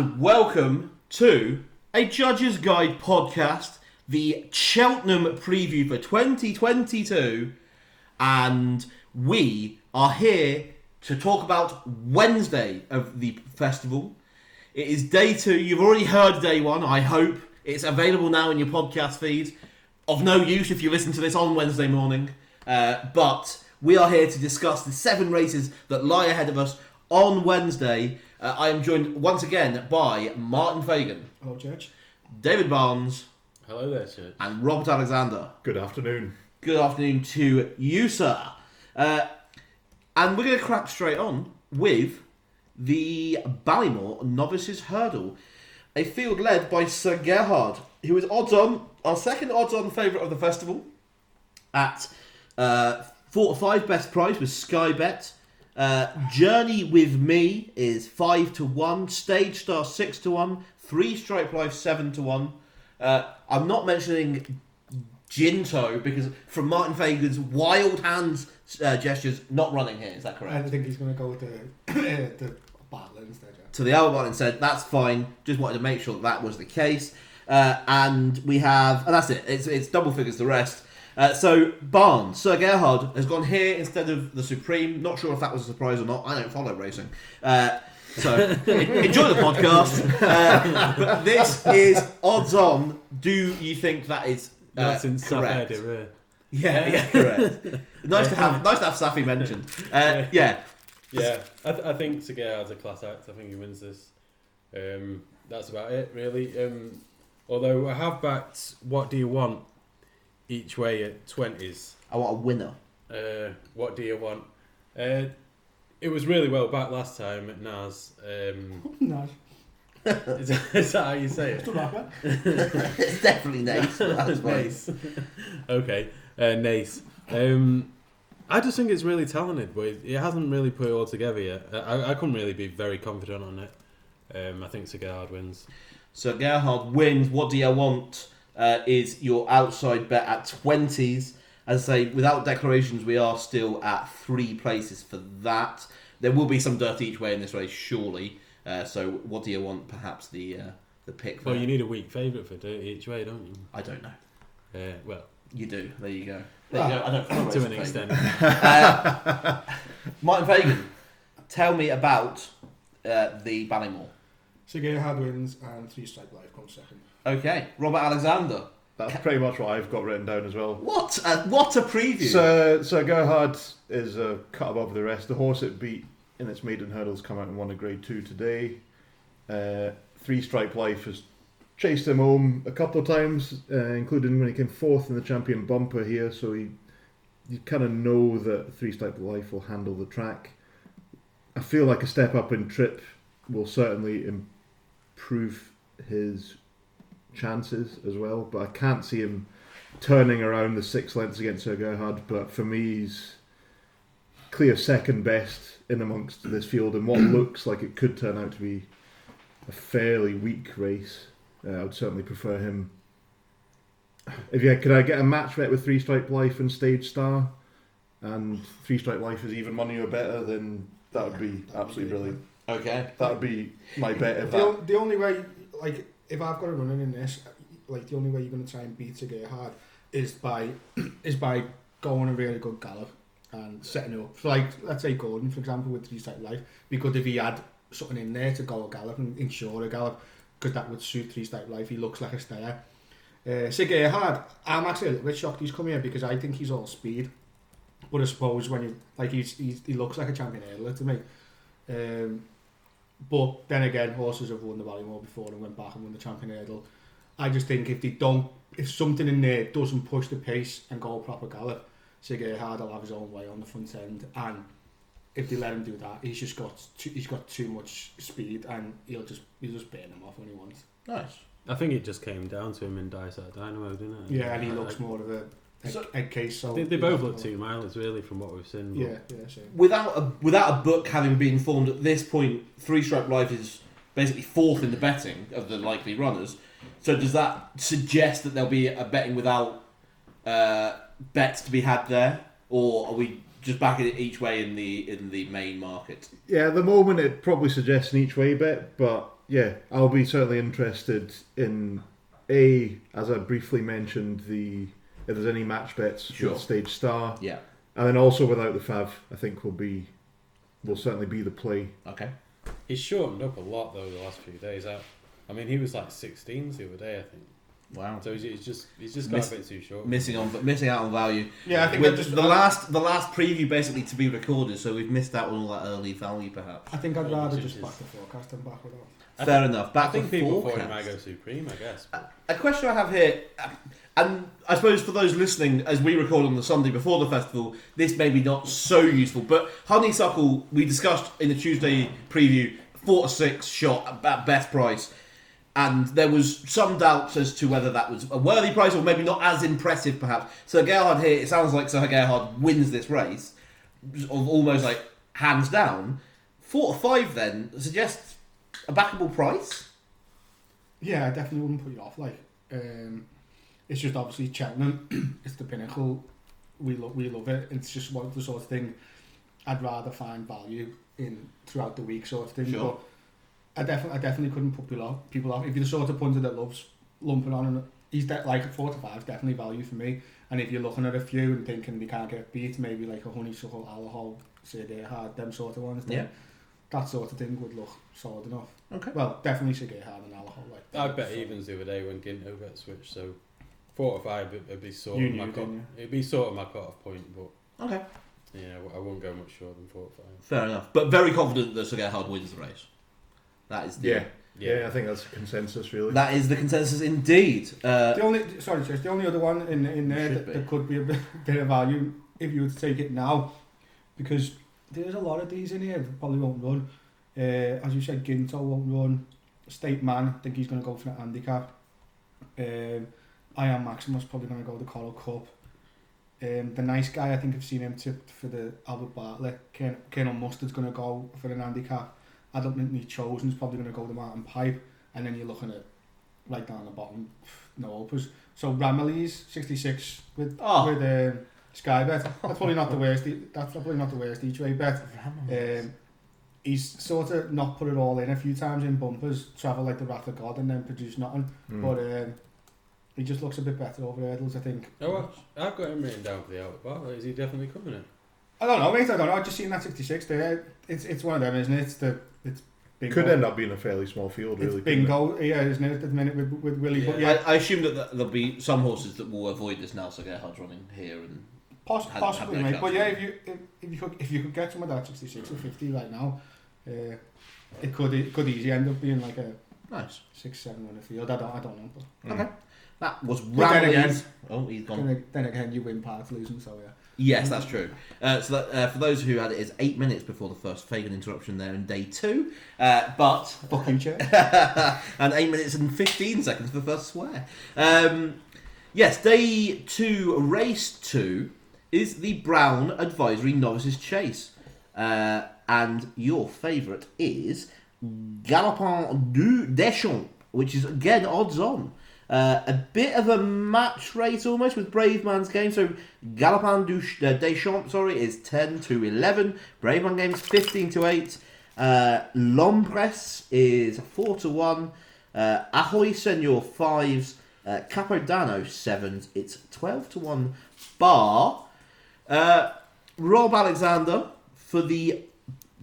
and welcome to a Judge's Guide podcast, the Cheltenham preview for 2022. And we are here to talk about Wednesday of the festival. It is day two. You've already heard day one, I hope. It's available now in your podcast feed. Of no use if you listen to this on Wednesday morning. Uh, but we are here to discuss the seven races that lie ahead of us on Wednesday. Uh, I am joined once again by Martin Fagan, Hello, Church. David Barnes, Hello there, Church. and Robert Alexander. Good afternoon. Good afternoon to you, sir. Uh, and we're going to crack straight on with the Ballymore Novices Hurdle, a field led by Sir Gerhard, who is odds on, our second odds on favourite of the festival, at uh, four to five best price with Sky Bet. Uh, Journey with Me is five to one. Stage Star six to one. Three Stripe Life seven to one. Uh, I'm not mentioning Ginto because from Martin Fagan's wild hands uh, gestures, not running here. Is that correct? I think he's going to go with the the battle instead. Yeah. to the Albert Martin said that's fine. Just wanted to make sure that, that was the case. Uh, and we have, and that's it. It's, it's double figures the rest. Uh, so Barnes, Sir Gerhard has gone here instead of the Supreme. Not sure if that was a surprise or not. I don't follow racing. Uh, so enjoy the podcast. Uh, but this is odds on. Do you think that is uh, That's in South correct? Edinburgh. Yeah, yeah, correct. nice to have nice to have Safi mentioned. Uh, yeah, Yeah, I, th- I think Sir Gerhard has a class act. I think he wins this. Um, that's about it, really. Um, although I have backed What Do You Want each way at 20s. I want a winner. Uh, what Do You Want? Uh, it was really well back last time at Naas. Um, Nice. is, that, is that how you say it? Don't laugh at. it's definitely nice. but That's fine. nice. okay, uh, nice. Um, I just think it's really talented, but it, it hasn't really put it all together yet. I, I couldn't really be very confident on it. Um, I think Sir Gerhard wins. So Gerhard wins. What do you want? Uh, is your outside bet at twenties? As I say, without declarations, we are still at three places for that. There will be some dirt each way in this race, surely. Uh, so what do you want? Perhaps the uh, the pick. Well, there? you need a weak favourite for dirt each way, don't you? I don't know. Uh, well, You do. There you go. There you go. I don't to racing an favourite. extent. Uh, Martin Fagan, tell me about uh, the Ballymore. Sir Gerhard wins and Three Stripe Life comes second. Okay, Robert Alexander. That's pretty much what I've got written down as well. What a, what a preview! So, so Gerhard is a cut above the rest. The horse it beat in its maiden hurdles come out and won a grade two today. Uh, three Stripe Life has chased him home a couple of times, uh, including when he came fourth in the champion bumper here. So he, you kind of know that Three Stripe Life will handle the track. I feel like a step up in trip will certainly improve his chances as well, but I can't see him turning around the six lengths against Sir Gerhard. But for me, he's clear second best in amongst this field in what looks like it could turn out to be a fairly weak race. Uh, I would certainly prefer him. If yeah, could I get a match bet with Three Stripe Life and Stage Star, and Three Stripe Life is even money or better, then that would be absolutely brilliant. okay. That would be my bet. The, that the only way, like, if I've got a running in this, like, the only way you're going to try and beat Sir Gerhard is by is by going a really good gallop and setting up. So, like, let's say Gordon, for example, with Three Stripe Life, because if he had something in there to go a gallop and ensure a gallop, because that would suit Three Stripe Life. He looks like a stayer. Uh, hard. I'm actually a little bit shocked he's come here because I think he's all speed. But I suppose when you like he's, he's he looks like a champion hurdler to me. Um, but then again, horses have won the Ballymore before and went back and won the champion hurdle. I just think if they don't, if something in there doesn't push the pace and go a proper gallop, Sir Gerhard will have his own way on the front end. And if they let him do that, he's just got too, he's got too much speed and he'll just he'll just burn him off when he wants. Nice. I think it just came down to him in Dysart Dynamo, didn't it? Yeah, and he I- looks I- more of a, a, So- a case. They, they both look two miles, really, from what we've seen. but- Yeah, yeah, same. Without a without a book having been formed at this point, Three Stripe Life is basically fourth in the betting of the likely runners. So does that suggest that there'll be a betting without uh, bets to be had there, or are we just backing it each way in the in the main market? Yeah, at the moment it probably suggests an each way bet, but yeah, I'll be certainly interested in a as I briefly mentioned the if there's any match bets Sure. with Stage Star, Yeah. and then also without the Fav, I think will be will certainly be the play. Okay. He's shortened up a lot though the last few days. I, I mean, he was like 16s the other day, I think. Wow. So he's, he's just he's just got Miss- a bit too short. Missing on, missing out on value. Yeah, I think With I'd just the last, the last preview basically to be recorded, so we've missed out on all that early value, perhaps. I think I'd rather just is- back the forecast and back without. I Fair think- enough. Back I think to people thought he forecast. might go supreme. I guess. but- A question I have here, and I suppose for those listening, as we record on the Sunday before the festival, this may be not so useful. But Honeysuckle, we discussed in the Tuesday preview, four to six shot at best price, and there was some doubts as to whether that was a worthy price or maybe not as impressive, perhaps. So Gerhard here, it sounds like Sir Gerhard wins this race, almost like hands down. Four to five then suggests a backable price. Yeah, I definitely wouldn't put you off. Like, um, it's just obviously Cheltenham. it's the pinnacle. We love, we love it. It's just one of the sort of thing I'd rather find value in throughout the week, sort of thing. Sure. But I definitely, I definitely couldn't put people off. People off. If you're the sort of punter that loves lumping on, and he's de- like a four to five, definitely value for me. And if you're looking at a few and thinking they can't get beat, maybe like a honeysuckle, Allaho, say they hard, them sort of ones. Then Yeah. That sort of thing would look solid enough. Okay. Well, definitely should get hard and Allaho. Like I bet evens the other day when Ginto got switched. So four or five would would be sort You of my knew, cut. didn't? It'd be sort of my cut off point, but Okay. yeah, I won't go much shorter than four or five. Fair enough. But very confident that Sir Gerhard wins the race. That is the, Yeah, yeah, I think that's a consensus really. That is the consensus indeed. Uh, The only sorry, Chris, the only other one in in there Should that, be. that could be a bit, bit of value if you were to take it now, because there's a lot of these in here that probably won't run. Uh, as you said, Ginto won't run. State Man, I think he's going to go for the handicap. Um, I am Maximus probably going to go the Coral Cup. Um, the nice guy, I think I've seen him tipped for the Albert Bartlett. Ken, Colonel Mustard's going to go for an handicap. I don't think Lee Chosen's probably going to go the Martin Pipe. And then you're looking at right down the bottom, no opers. So Ramillies, 66 with Oh. with um, Sky Bet. That's probably not the worst. That's probably not the worst each way bet. Um, he's sort of not put it all in a few times in bumpers, travel like the wrath of God, and then produce nothing. Mm. But um, he just looks a bit better over hurdles, I think. Oh, well, I've got him written down for the Albert Bartlett. Is he definitely coming in? I don't know, mate. I don't know. I've just seen that 66 there. It's it's one of them, isn't it? It's the it's bingo. Could end up being a fairly small field, really. couldn't it? bingo, yeah, isn't it? At the minute with, with Willie, but Yeah. yeah, I, I assume that th- there'll be some horses that will avoid this now, Sir Gerhard's running here. and Poss- Had- possibly, had mate. But yeah, if you if, if you could if you could get some of that 66 or 50 right now, uh, it could it could easily end up being like a Nice. six seven winner field. I don't I don't know. But Mm. Okay. That was But then again- Oh, he's gone. then, then again, you win parts losing, so yeah. Yes, that's true. Uh, so that, uh, for those who had it, it's eight minutes before the first Fagan interruption there in day two. Uh, but Fuck you, chair. and 8 minutes and 15 seconds for the first swear. Um, yes, day 2, race 2 is the Brown Advisory Novices Chase. Uh, and your favourite is Galopin du Des Champs, which is again odds on. Uh, a bit of a match race almost with Bravemansgame. So Galopin du uh, Des Champs, sorry, is 10 to 11. Brave Man Game's 15 to 8. Uh, L'Homme Presse is 4 to 1. Uh, Ahoy Senor 5s. Uh, Capodanno 7s. It's 12 to 1 bar. Uh, Rob Alexander for the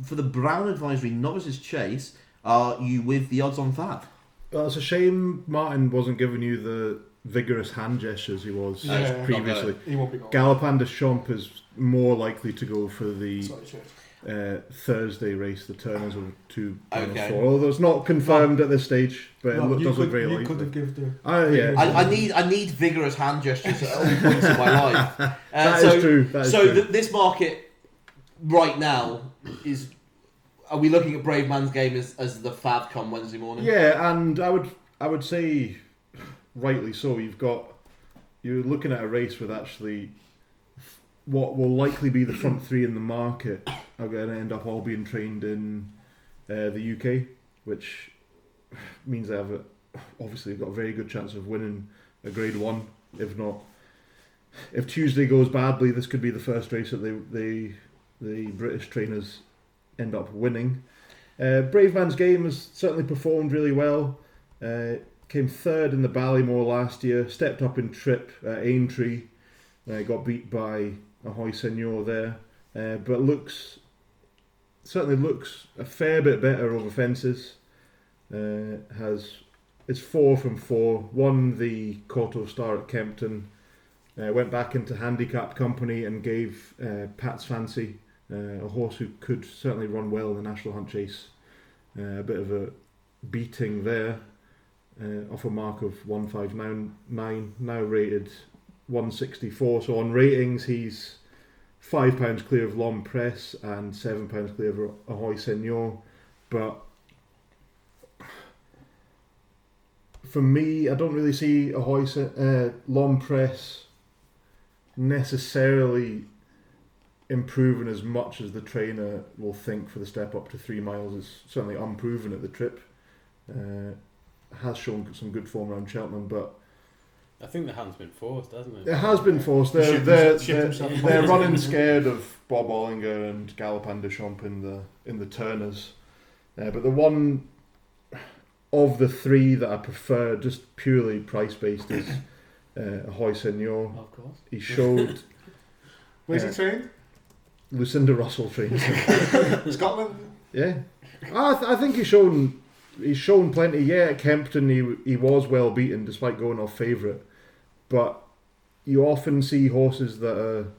for the Brown Advisory Novices Chase. Are you with the odds on Fab? Well, it's a shame Martin wasn't giving you the vigorous hand gestures he was Yeah. previously. He won't be going. Galopin de Champ is more likely to go for the Sorry, chair. uh, Thursday race, the Turners over two final Okay. four. Although it's not confirmed at this stage, but it Well, look, you does could, look very you likely. could have given the Ah, yeah, I, I need I need vigorous hand gestures at all points in my life. Uh, That so is true. That is so true. th- this market right now is. Are we looking at Bravemansgame as, as the come Wednesday morning? Yeah, and I would I would say, rightly so. You've got you're looking at a race with actually what will likely be the front three in the market are going to end up all being trained in uh, the UK, which means they have a, obviously got a very good chance of winning a Grade One. If not, if Tuesday goes badly, this could be the first race that they they the British trainers end up winning. Uh, Bravemansgame has certainly performed really well. Uh, came third in the Ballymore last year. Stepped up in trip at Aintree. Uh, got beat by Ahoy Senor there, uh, but looks certainly looks a fair bit better over fences. Uh, has it's four from four. Won the Kauto Star at Kempton. Uh, went back into handicap company and gave uh, Pat's Fancy, uh, a horse who could certainly run well in the National Hunt Chase, uh, a bit of a beating there, uh, off a mark of 159, now rated 164. So on ratings, he's five pounds clear of L'Homme Presse and seven pounds clear of Ahoy Senor. But for me, I don't really see Ahoy uh, L'Homme Presse necessarily improving as much as the trainer will think for the step up to three miles. is certainly unproven at the trip. Uh, has shown some good form around Cheltenham, but I think the hand's been forced, hasn't it? it has been forced. They're, Shift they're, himself- shift they're, himself. they're running scared of Bob Olinger and Galopin Des Champs in the in the Turners. Uh, but the one of the three that I prefer, just purely price based, is uh, Ahoy Senor. Of course. He showed Where's Yeah. he trained? Lucinda Russell trains. Scotland. Yeah, I, th- I think he's shown he's shown plenty. Yeah, at Kempton he he was well beaten despite going off favourite, but you often see horses that are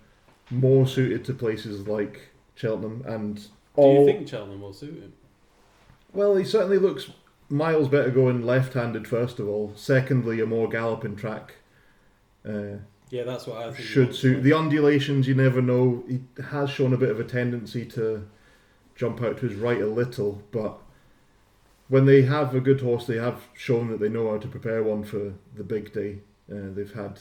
more suited to places like Cheltenham and Do you think Cheltenham will suit him? Well, he certainly looks miles better going left-handed. First of all, secondly, a more galloping track. Uh, Yeah, that's what I should suit the undulations. You never know. He has shown a bit of a tendency to jump out to his right a little, but when they have a good horse, they have shown that they know how to prepare one for the big day. Uh, they've had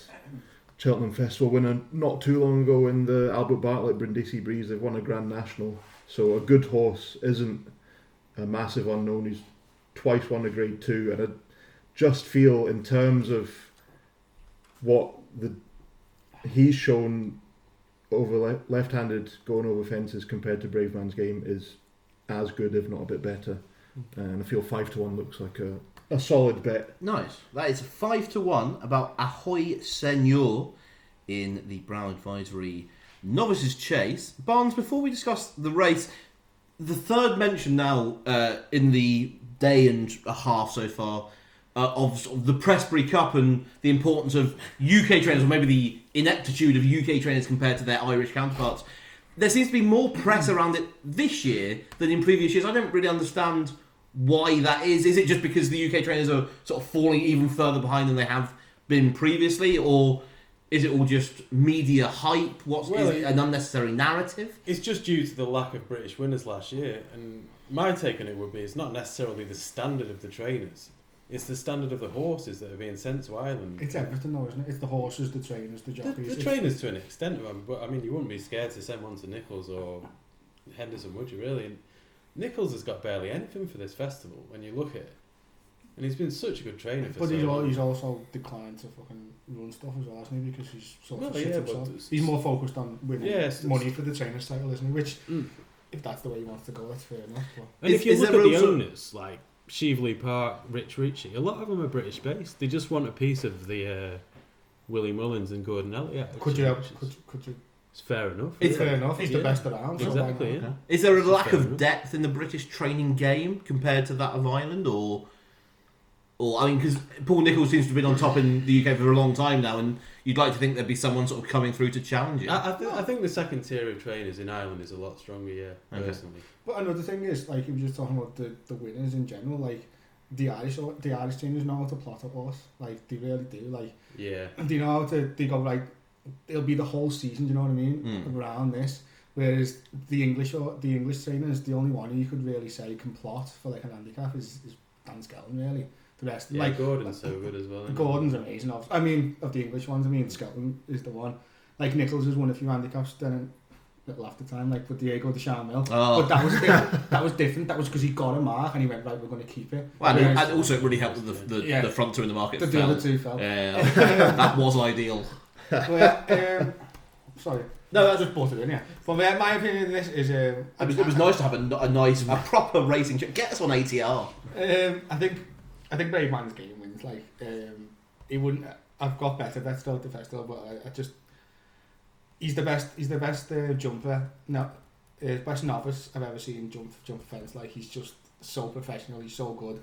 Cheltenham Festival winner not too long ago in the Albert Bartlett Brindisi Breeze. They've won a Grand National, so a good horse isn't a massive unknown. He's twice won a Grade Two, and I just feel in terms of what the he's shown over le- left-handed going over fences compared to Bravemansgame is as good, if not a bit better. And I feel five to one looks like a, a solid bet. Nice. That is five to one about Ahoy Senor in the Brown Advisory Novices Chase. Barnes, before we discuss the race, the third mention now uh, in the day and a half so far uh, of, sort of the Prestbury Cup and the importance of UK trainers, or maybe the ineptitude of UK trainers compared to their Irish counterparts. There seems to be more press around it this year than in previous years. I don't really understand why that is. Is it just because the UK trainers are sort of falling even further behind than they have been previously, or is it all just media hype? What's Well, it- an unnecessary narrative? It's just due to the lack of British winners last year, and my take on it would be it's not necessarily the standard of the trainers; it's the standard of the horses that are being sent to Ireland. It's everything though, isn't it? It's the horses, the trainers, the the, jockeys. the It's- trainers to an extent, but I mean, you wouldn't be scared to send one to Nicholls or Henderson, would you? Really? And Nicholls has got barely anything for this festival when you look at it, and he's been such a good trainer for But so he's, al- long. he's also declined to fucking run stuff as well, isn't he? Because he's sort of Well, shit yeah, but himself. He's more focused on winning Yes, it's- money for the trainer's title, isn't he? Which, Mm. if that's the way he wants to go, that's fair enough. But And Is- if you look at the owners, like Cheveley Park, Rich Ricci, a lot of them are British based. They just want a piece of the uh, Willie Mullins and Gordon Elliott. could you, action, have, which is- could, could you? It's fair enough. It's fair enough. He's the best around. Exactly, not? yeah. Is there a This is lack of enough. depth in the British training game compared to that of Ireland, or, or I mean, because Paul Nicholls seems to have been on top in the UK for a long time now, and you'd like to think there'd be someone sort of coming through to challenge it. I, I, th- I think the second tier of trainers in Ireland is a lot stronger, yeah, Okay. personally. But another thing is, like, you were just talking about the, the winners in general, like, the Irish the Irish trainers know how to plot a horse. Like, they really do. Like, Yeah. they know how to, they go, like, it'll be the whole season, do you know what I mean? Mm. Around this. Whereas the English or the English trainers, the only one you could really say can plot for, like, an handicap is, is Dan Skelton, really. The rest, Yeah, like, Gordon's so good as well. isn't? Gordon's amazing. Of, I mean, of the English ones, I mean, Scotland is the one. Like, Nicholls has won a few handicaps then a little after time, like with Diego du Charmil. Oh. But that was different. that was different. That was because he got a mark and he went right. We're going to keep it. Well, and, Whereas and also it really helped the, the, Yeah. the front two in the market the, the fell. other two fell. Yeah, that was ideal. Well, um, sorry. No, I that's, just brought it in, yeah. But my, my opinion of this is... Um, it, was, it was nice to have a, a nice, a proper racing. ch- Get us on ATR. Um, I think I think Bravemansgame wins. Like um, he wouldn't. I've got better bets still at the festival, but I, I just he's the best. He's the best uh, jumper. No, uh, best novice I've ever seen jump jump fence. Like he's just so professional. He's so good.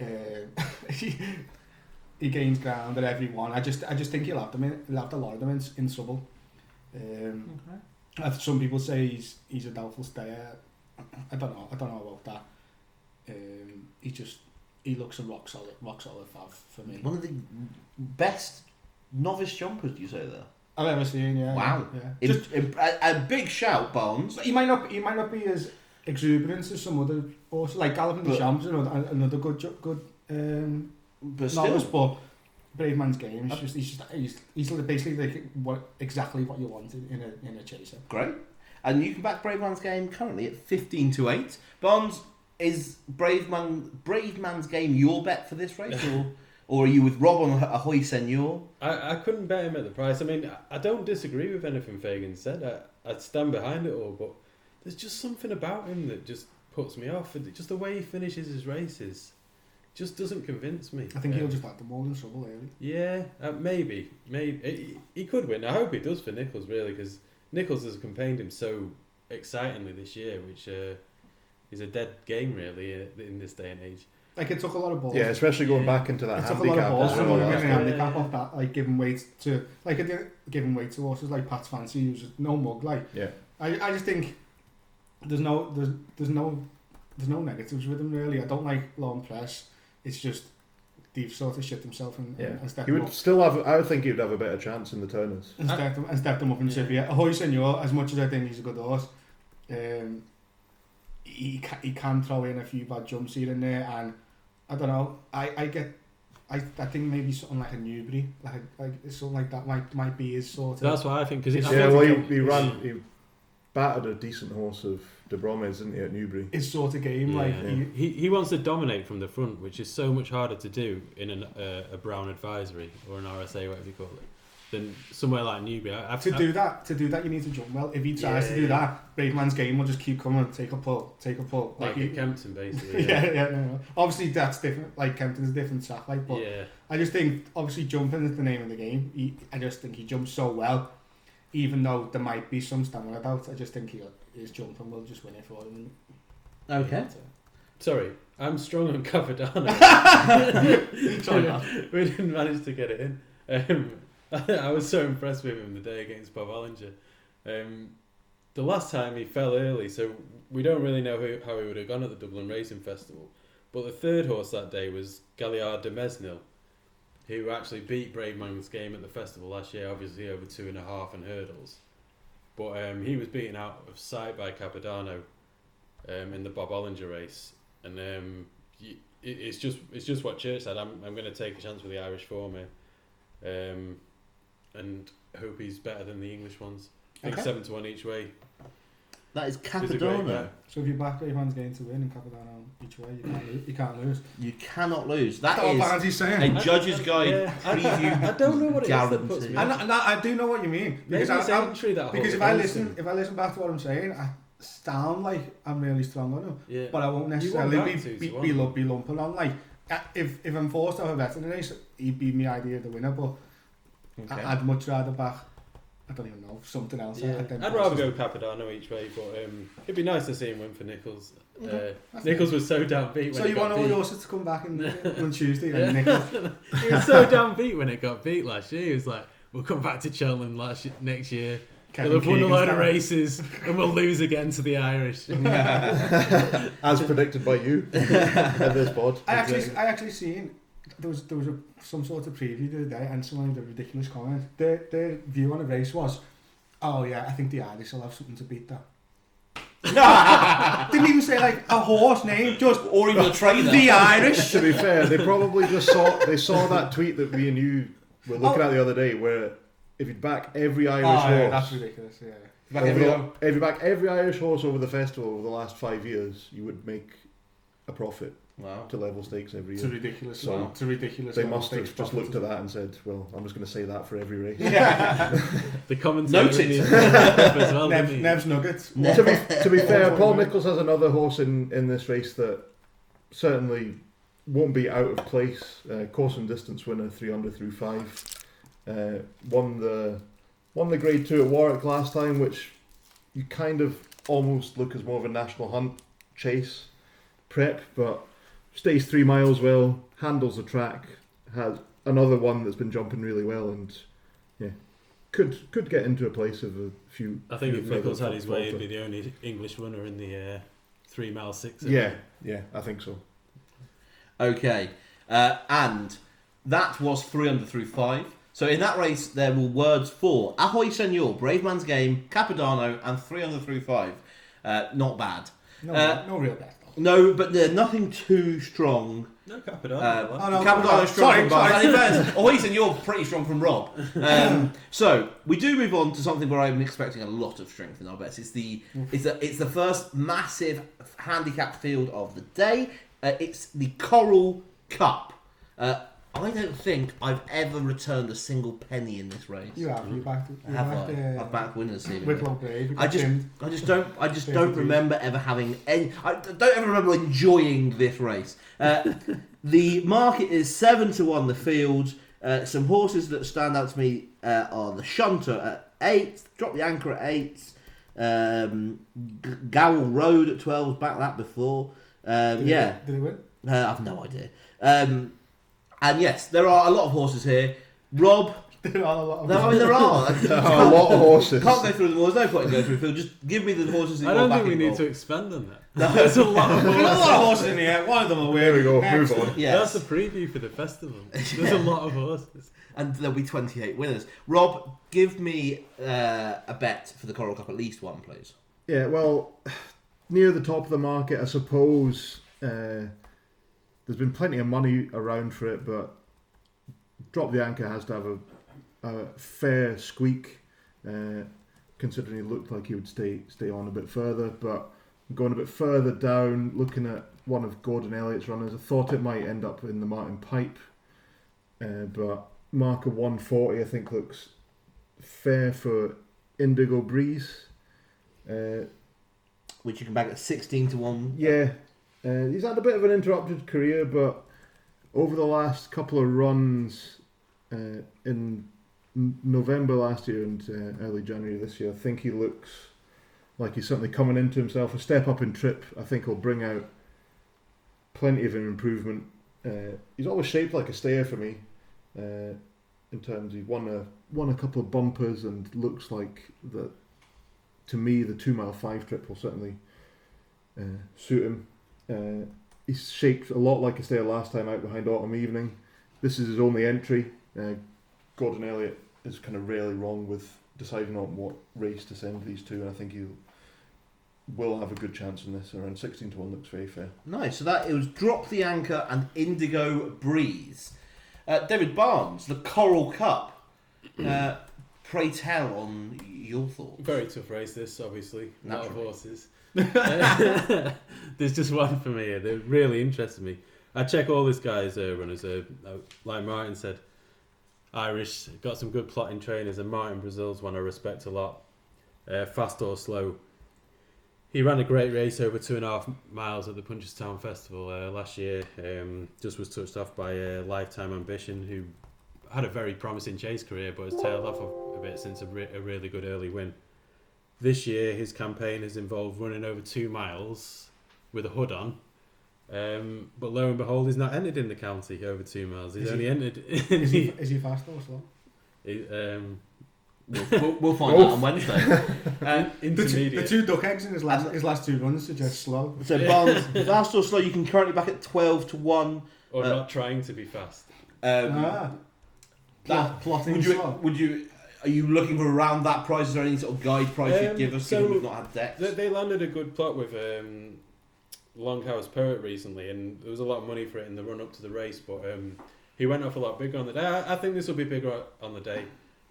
Uh, he, he gains ground at every one. I just I just think he'll have them. In, he'll have a lot of them in, in trouble. Um, uh, Some people say he's he's a doubtful stayer. I don't know. I don't know about that. Um, he just he looks a rock solid, rock solid fav for me. One of the best novice jumpers, do you say there? I've ever seen. Yeah. Wow. Yeah. In- Just in- a, a big shout, Barnes. he might not he might not be as exuberant as some other horses like Galloping the But- Champs, another another good ju- good um, But still, novice, but Bravemansgame. He's just he's just he's, he's basically like what exactly what you wanted in a in a chaser. great. And you can back Bravemansgame currently at 15 to 8. Barnes, is Brave Man Bravemansgame your bet for this race? Or, or are you with Rob on Ahoy Senor? I, I couldn't bet him at the price. I mean, I- I don't disagree with anything Fagan said. I, I'd stand behind it all, but there's just something about him that just puts me off. Just the way he finishes his races just doesn't convince me. I think he'll Um, just have the all in trouble early. Yeah, uh, maybe, maybe he, he could win. I hope he does for Nicholls, really, because Nicholls has campaigned him so excitingly this year, which uh, is a dead game, really, uh, in this day and age. Like it took a lot of balls. Yeah, especially going Yeah. back into that It took a lot of balls as from well him last getting time. a handicap Yeah. off that, like giving weight to, like it did- giving weight to horses like Pat's Fancy, who's no mug. Like Yeah. I, I just think there's no, there's, there's no, there's no negatives with him really. I don't like L'Homme Presse. It's just they've sort of shit themselves and, Yeah. and stepped He would up. still have. I would think he'd have a better chance in the turners. And stepped, them, and stepped them up in Yeah. Sibia. Ahoy Senor, as much as I think he's a good horse, um, he, ca- he can throw in a few bad jumps here and there, and I don't know. I, I get, I, I think maybe something like a Newbury, like like something like that might might be his sort of. That's what I think, because It's- Yeah, I well, he, he ran. He battered a decent horse of De Bromes, didn't he, at Newbury? his sort of game, like Yeah. he, he, he wants to dominate from the front, which is so much harder to do in an, uh, a Brown advisory or an RSA, whatever you call it, than somewhere like Newbury. I, I've, to do that, to do that, you need to jump well. If he tries to do Yeah. that, Bravemansgame will just keep coming, take a pull, take a pull. like he- Kempton, basically. yeah, Yeah, yeah, no, no. Obviously, that's different. Like Kempton's a different track, like, but yeah. I just think obviously jumping is the name of the game. He, I just think he jumps so well, even though there might be some stamina doubt. I just think he his jumping will just win it for him. Okay. Sorry, I'm strong on Capodanno. Sorry, man. we didn't manage to get it in. Um, I was so impressed with him the day against Bob Olinger. Um, the last time he fell early, so we don't really know who, how he would have gone at the Dublin Racing Festival. But the third horse that day was Gaillard du Mesnil, who actually beat Bravemansgame at the festival last year, obviously over two and a half and hurdles. But um, he was beaten out of sight by Capodanno um, in the Bob Olinger race, and um, it, it's just it's just what Church said. I'm I'm going to take a chance with the Irish form here, um, and hope he's better than the English ones. I think Okay. seven to one each way. That is is a great Capodanno. bet. So if you back Bravemansgame to win and Capodanno each way, you can't lose. You can't lose. You cannot lose. That That's what is Barnsley's saying. a judge's guide Yeah, I- preview. I don't know what it is that puts me guarantee. And, off. and I, I do know what you mean Maybe because it's I, I, entry that because if I against listen him. if I listen back to what I'm saying, I sound like I'm really strong on him, yeah. but I won't You necessarily want be that to, be, so be, lump, be lumping on like uh, if if I'm forced to have a bet in the race, he'd be my idea of the winner. But Okay. I, I'd much rather back. I don't even know something else. Yeah. I'd, I'd rather go Capodanno each way, but um, it'd be nice to see him win for Nicholls. Uh, That's Nicholls was so downbeat when So you got want all beat. yours to come back in, on Tuesday Yeah. then, Nicholas? he was so downbeat when it got beat last year. He was like, "We'll come back to Cheltenham last next year. Kevin we'll have won a Keegan load of races, and we'll lose again to the Irish." As predicted by you at this pod. I actually, I actually seen there was there was a, some sort of preview the other day, and someone made a ridiculous comment. Their their view on the race was, "Oh yeah, I think the Irish will have something to beat that." Didn't even say like a horse name, just Or even a trainer. the Irish. to be fair, they probably just saw they saw that tweet that me and you were looking Oh. at the other day, where if you'd back every Irish Oh, yeah, horse, that's ridiculous. Yeah. Back over every the- if you back every Irish horse over the festival over the last five years, you would make a profit. Wow. to level stakes every It's a year. ridiculous. So, it's ridiculous. They must have just looked at that and said, "Well, I'm just going to say that for every race." Yeah. The commentator Noted. in the as well. Nev. Nev's Nuggets. To be to be fair, Paul right. Nicholls has another horse in, in this race that certainly won't be out of place. Uh, course and distance winner, Threeunderthrufive. Uh, won the won the Grade Two at Warwick last time, which you kind of almost look as more of a national hunt chase prep, but stays three miles well, handles the track, has another one that's been jumping really well, and yeah, could could get into a place of a few. I think few if Nicholls had his way, he'd be the only English winner in the uh, three mile six. Yeah, yeah, I think so. Okay, uh, and that was Threeunderthrufive. So in that race, there were words for Ahoy Senor, Bravemansgame, Capodanno, and Threeunderthrufive. Uh, not bad. No, Uh, no real bet. No, but they're nothing too strong. No Capodanno. Uh, Oh, no, Capodanno no, strong sorry, from Bart. sorry. And in fairness, Ahoy Senor pretty strong from Rob. Um, so we do move on to something where I'm expecting a lot of strength in our bets. It's the it's the it's the first massive handicap field of the day. Uh, it's the Coral Cup. Uh, I don't think I've ever returned a single penny in this race. You have. You backed. You Have backed, I? uh, I've backed winners. Wicklow Brave. You I just. I just don't, I just don't remember ever having any. I don't ever remember enjoying this race. Uh, the market is seven to one. The field. Uh, some horses that stand out to me uh, are the Shunter at eight. Drop the anchor at eight. Um, G- Gowel Road at twelve. Back that before. Um, Did yeah, win? Did he win? uh, I've no idea. Um, and yes, there are a lot of horses here. Rob, There are a lot of no, I mean there are. a lot of horses. Can't go through them all. There's no point in going through the field. Just give me the horses that I you're don't think backing, we need Rob. to expand on that. No. There's a lot of There's a lot of horses. horses in here. One of them will win. There we go. Next. Move on. Yes. That's a preview for the festival. There's a lot of horses. and there'll be 28 winners. Rob, give me uh, a bet for the Coral Cup, at least one, please. Yeah, well, near the top of the market, I suppose. Uh, there's been plenty of money around for it, but Drop the Anchor has to have a, a fair squeak, uh, considering he looked like he would stay stay on a bit further. But going a bit further down, looking at one of Gordon Elliott's runners, I thought it might end up in the Martin Pipe, uh, but marker 140 I think looks fair for Indigo Breeze. Uh, Which you can back at 16 to 1. yeah, uh, he's had a bit of an interrupted career, but over the last couple of runs uh, in November last year and uh, early January this year, I think he looks like he's certainly coming into himself. A step up in trip, I think, will bring out plenty of an improvement. Uh, he's always shaped like a stayer for me. Uh, in terms, he won a won a couple of bumpers and looks like that. To me, the two mile five trip will certainly uh, suit him. Uh, he's shaped a lot like a stayer last time out behind Autumn Evening. This is his only entry. Uh, Gordon Elliott is kind of rarely wrong with deciding on what race to send these two, and I think he will have a good chance in this. Around sixteen to one looks very fair. Nice. So that it was Drop the Anchor and Indigo Breeze. Uh, David Barnes, the Coral Cup. Uh, pray tell on your thoughts. Very tough race, this, obviously. Not of horses. There's just one for me that really interested me. I check all this guy's uh, runners. Uh, like Martin said, Irish, got some good plotting trainers, and Martin Brassil's one I respect a lot. Uh, fast or slow. He ran a great race over two and a half miles at the Punchestown Festival uh, last year. Um, just was touched off by uh, Lifetime Ambition, who had a very promising chase career, but has tailed off a, a bit since a, re- a really good early win. This year, his campaign has involved running over two miles with a hood on. Um, but lo and behold, he's not entered in the county over two miles. He's Is only he- entered. Is he, is he fast or slow? he, um, We'll, we'll, we'll find out on Wednesday. Uh, The two, intermediate. the two duck eggs in his last, his last two runs suggest slow. so Barnes, fast or slow, you can currently back at 12 to 1. or Uh, not trying to be fast. Um, ah. that- plotting would you, slow. would you, are you looking for around that price? Is there any sort of guide price you'd Um, give us, so given we've not had decks? They, they landed a good plot with um, Longhouse Poet recently, and there was a lot of money for it in the run up to the race. But um, he went off a lot bigger on the day. I, I think this will be bigger on the day.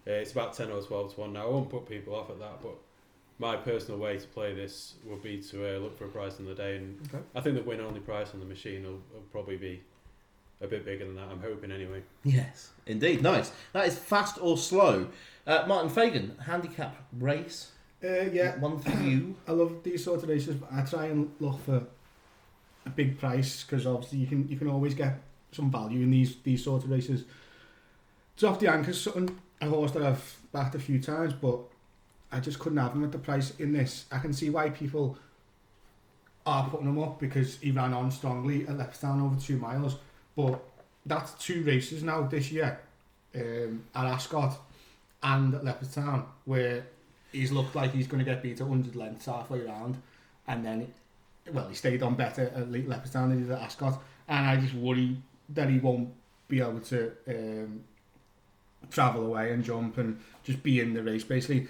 Uh, it's about ten or twelve to one now. I won't put people off at that, but my personal way to play this would be to uh, look for a price on the day, and Okay. I think the win only price on the machine will, will probably be a bit bigger than that. I'm hoping anyway. Yes, indeed. Nice. That is fast or slow. Uh, Martin Fagan, handicap race. Uh, yeah, One for you. I love these sort of races. But I try and look for a big price because obviously you can you can always get some value in these these sort of races. Drop the anchors, something a horse that I've backed a few times, but I just couldn't have him at the price in this. I can see why people are putting him up because he ran on strongly at Leopardstown over two miles, but that's two races now this year um, at Ascot and at Leopardstown where he's looked like he's going to get beat at 100 lengths halfway around and then well he stayed on better at Le- Leopardstown than he did at Ascot and I just worry that he won't be able to um, travel away and jump and just be in the race basically.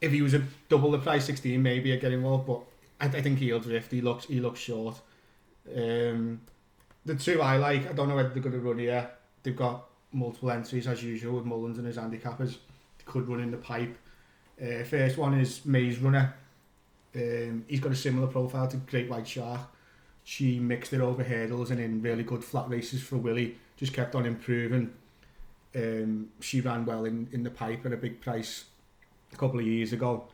If he was a double the price 16 maybe I'd get involved but I, I think he'll drift. He looks he looks short. Um, the two I like I don't know whether they're going to run here. They've got multiple entries as usual with Mullins and his handicappers. They could run in the pipe. Uh, first one is Maze Runner. Um, he's got a similar profile to Great White Shark. She mixed it over hurdles and in really good flat races for Willie. Just kept on improving. Um, she ran well in, in the pipe at a big price a couple of years ago.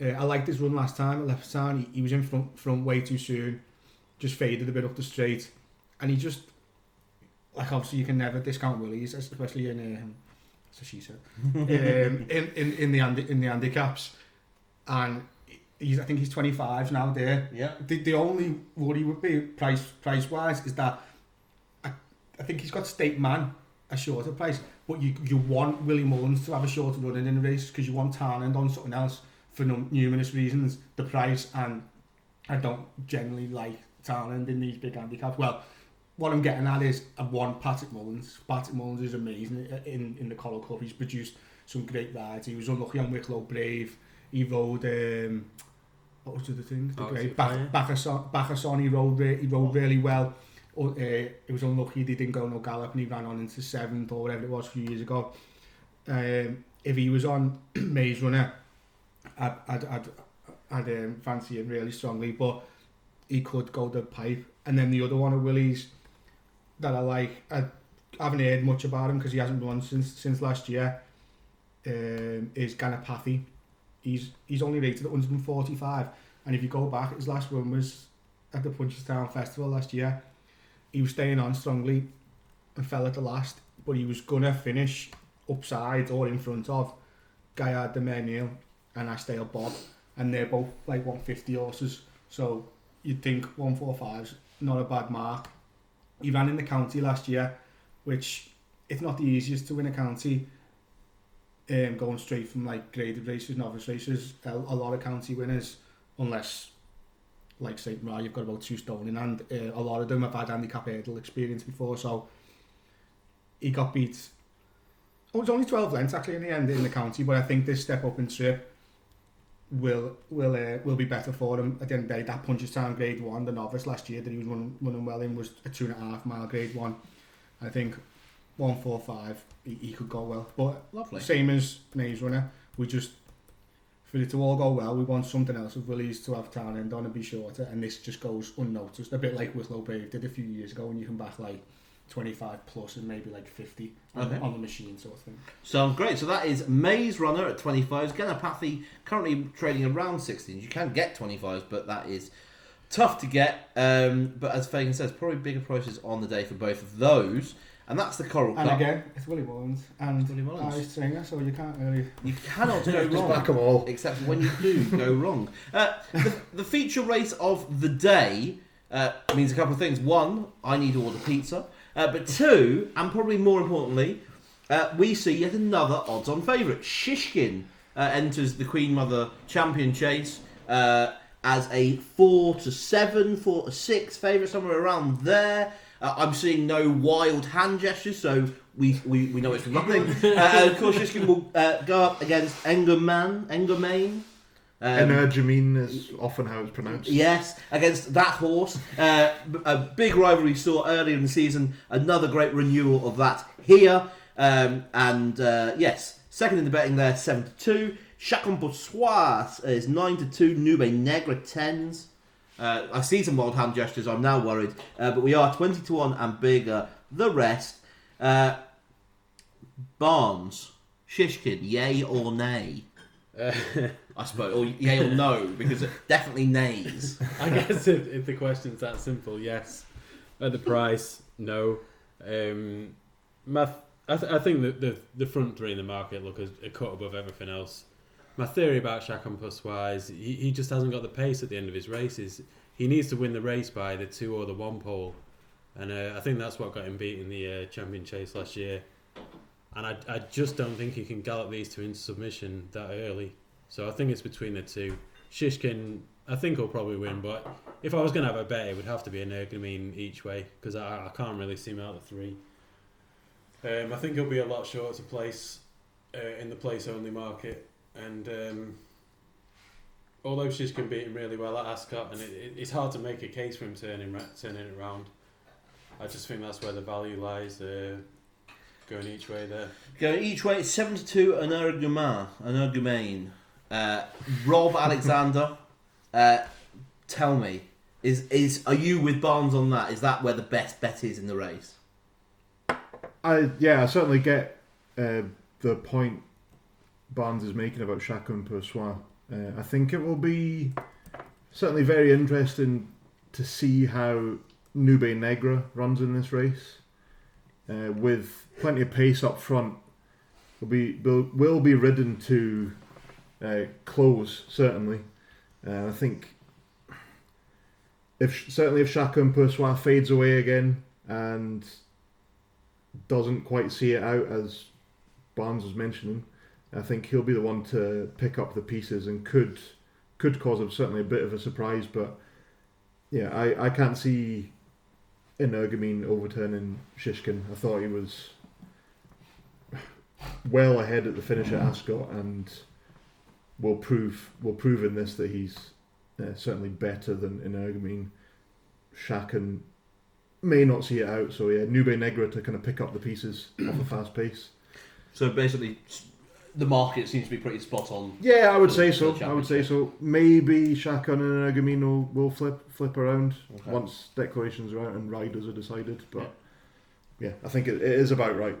Uh, I liked his run last time at Leopardstown. He, he was in front, front way too soon. Just faded a bit up the straight. And he just, like obviously you can never discount Willie's, especially in um, so she said, um, in, in, in the in the handicaps, and he's I think he's 25 now there. Yeah. The, the only worry would be price price wise is that I, I think he's got State Man a shorter price, but you you want Willie Mullins to have a shorter run in the race because you want Townend on something else for num- numerous reasons. The price and I don't generally like Townend in these big handicaps. Well, what I'm getting at is I want Patrick Mullins. Patrick Mullins is amazing in, in the Coral Cup. He's produced some great rides. He was unlucky on Wicklow Brave. He rode um, what was the other thing? The Oh, great it Back, Bacchus he rode he rode really well. Uh, he was unlucky he didn't go no gallop and he ran on into seventh or whatever it was a few years ago. Um, if he was on Maze Runner, I'd, I'd, I'd, I'd um, fancy him really strongly, but he could go the pipe. And then the other one of Willie's that I like, I haven't heard much about him because he hasn't run since since last year. Um, is Ganapathi. He's he's only rated at 145, and if you go back, his last run was at the Punchestown Festival last year. He was staying on strongly and fell at the last, but he was gonna finish upside or in front of Gaillard du Mesnil and Ashdale Bob, and they're both like 150 horses. So you'd think 145's not a bad mark. He ran in the county last year, which it's not the easiest to win a county. Um, going straight from like graded races, novice races, a, a lot of county winners, unless like St. Ra, you've got about two stone in hand. Uh, a lot of them have had handicap hurdle experience before, so he got beat. Oh, it was only 12 lengths actually in the end in the county, but I think this step up in trip will will uh, will be better for him at the end of the day. That Punchestown grade one, the novice last year that he was running, running well in was a two and a half mile grade one. I think one four five he, he could go well, but Lovely. same as Maze Runner, we just for it to all go well, we want something else with Willie's to have Townend on and be shorter, and this just goes unnoticed. A bit like Wicklow Brave did a few years ago, when you come back like 25 plus and maybe like 50 on, Okay. on the machine sort of thing. Sounds great. So that is Maze Runner at 25s. Ganapathi currently trading around 16s. You can get 25s, but that is tough to get. Um, but as Fagan says, probably bigger prices on the day for both of those. And that's the Coral And Cup. again, it's Willie Mullins and Willie Mullins. Irish Stringer, so you can't really. You cannot go Just wrong. back them all. Except when you do go wrong. Uh, the, the feature race of the day uh, means a couple of things. One, I need to order pizza. Uh, but two, and probably more importantly, uh, we see yet another odds-on favourite. Shishkin uh, enters the Queen Mother Champion Chase uh, as a four to seven, four to six favourite, somewhere around there. Uh, I'm seeing no wild hand gestures, so we, we, we know it's nothing. uh, and of course, Shishkin will uh, go up against Engerman, Engermain. Um, Energamine is often how it's pronounced. Yes, against that horse. Uh, b- a big rivalry we saw earlier in the season. Another great renewal of that here. Um, and uh, yes, second in the betting there, 7 to 2. Chacun Pour Soi is 9 to 2. Nube Negra 10s. Uh, I see some wild hand gestures, I'm now worried. Uh, but we are 20 to 1 and bigger. The rest. Uh, Barnes, Shishkin, yay or nay? Uh, I suppose, or yay or no, because it definitely nays. I guess if, if the question's that simple, yes. At the price, no. Um, my th- I, th- I think that the the front three in the market look a, a cut above everything else. My theory about Chacun Pour Soi is he, he just hasn't got the pace at the end of his races. He needs to win the race by the two or the one pole, and uh, I think that's what got him beat in the uh, champion chase last year. And I, I just don't think he can gallop these two into submission that early. So I think it's between the two. Shishkin, I think will probably win, but if I was going to have a bet, it would have to be Energumene each way because I, I can't really see him out of three. Um, I think he'll be a lot shorter to place uh, in the place only market, and um, although Shishkin beat him really well at Ascot, and it, it, it's hard to make a case for him turning turning it around. I just think that's where the value lies. Uh, going each way there. Going each way, 7 to 2, Energumene, an Ergumain. Uh, Rob Alexander, uh, tell me, is is are you with Barnes on that? Is that where the best bet is in the race? I yeah, I certainly get uh, the point Barnes is making about Chacun Pour Soi. Uh, I think it will be certainly very interesting to see how Nube Negra runs in this race. Uh, with plenty of pace up front, will be will, will be ridden to uh, close certainly. Uh, I think if certainly if Chacun Pour Soi fades away again and doesn't quite see it out as Barnes was mentioning, I think he'll be the one to pick up the pieces and could could cause him certainly a bit of a surprise. But yeah, I, I can't see Energumene overturning Shishkin. I thought he was well ahead at the finish at Ascot and will prove will prove in this that he's uh, certainly better than Energumene. Shaken may not see it out, so yeah, Nube Negra to kind of pick up the pieces off a fast pace. So basically, the market seems to be pretty spot on. Yeah, I would say For so. the I would say so. Maybe Shakan and Energumene will, will flip flip around Okay. once declarations are out and riders are decided. But yeah, I think it, it is about right.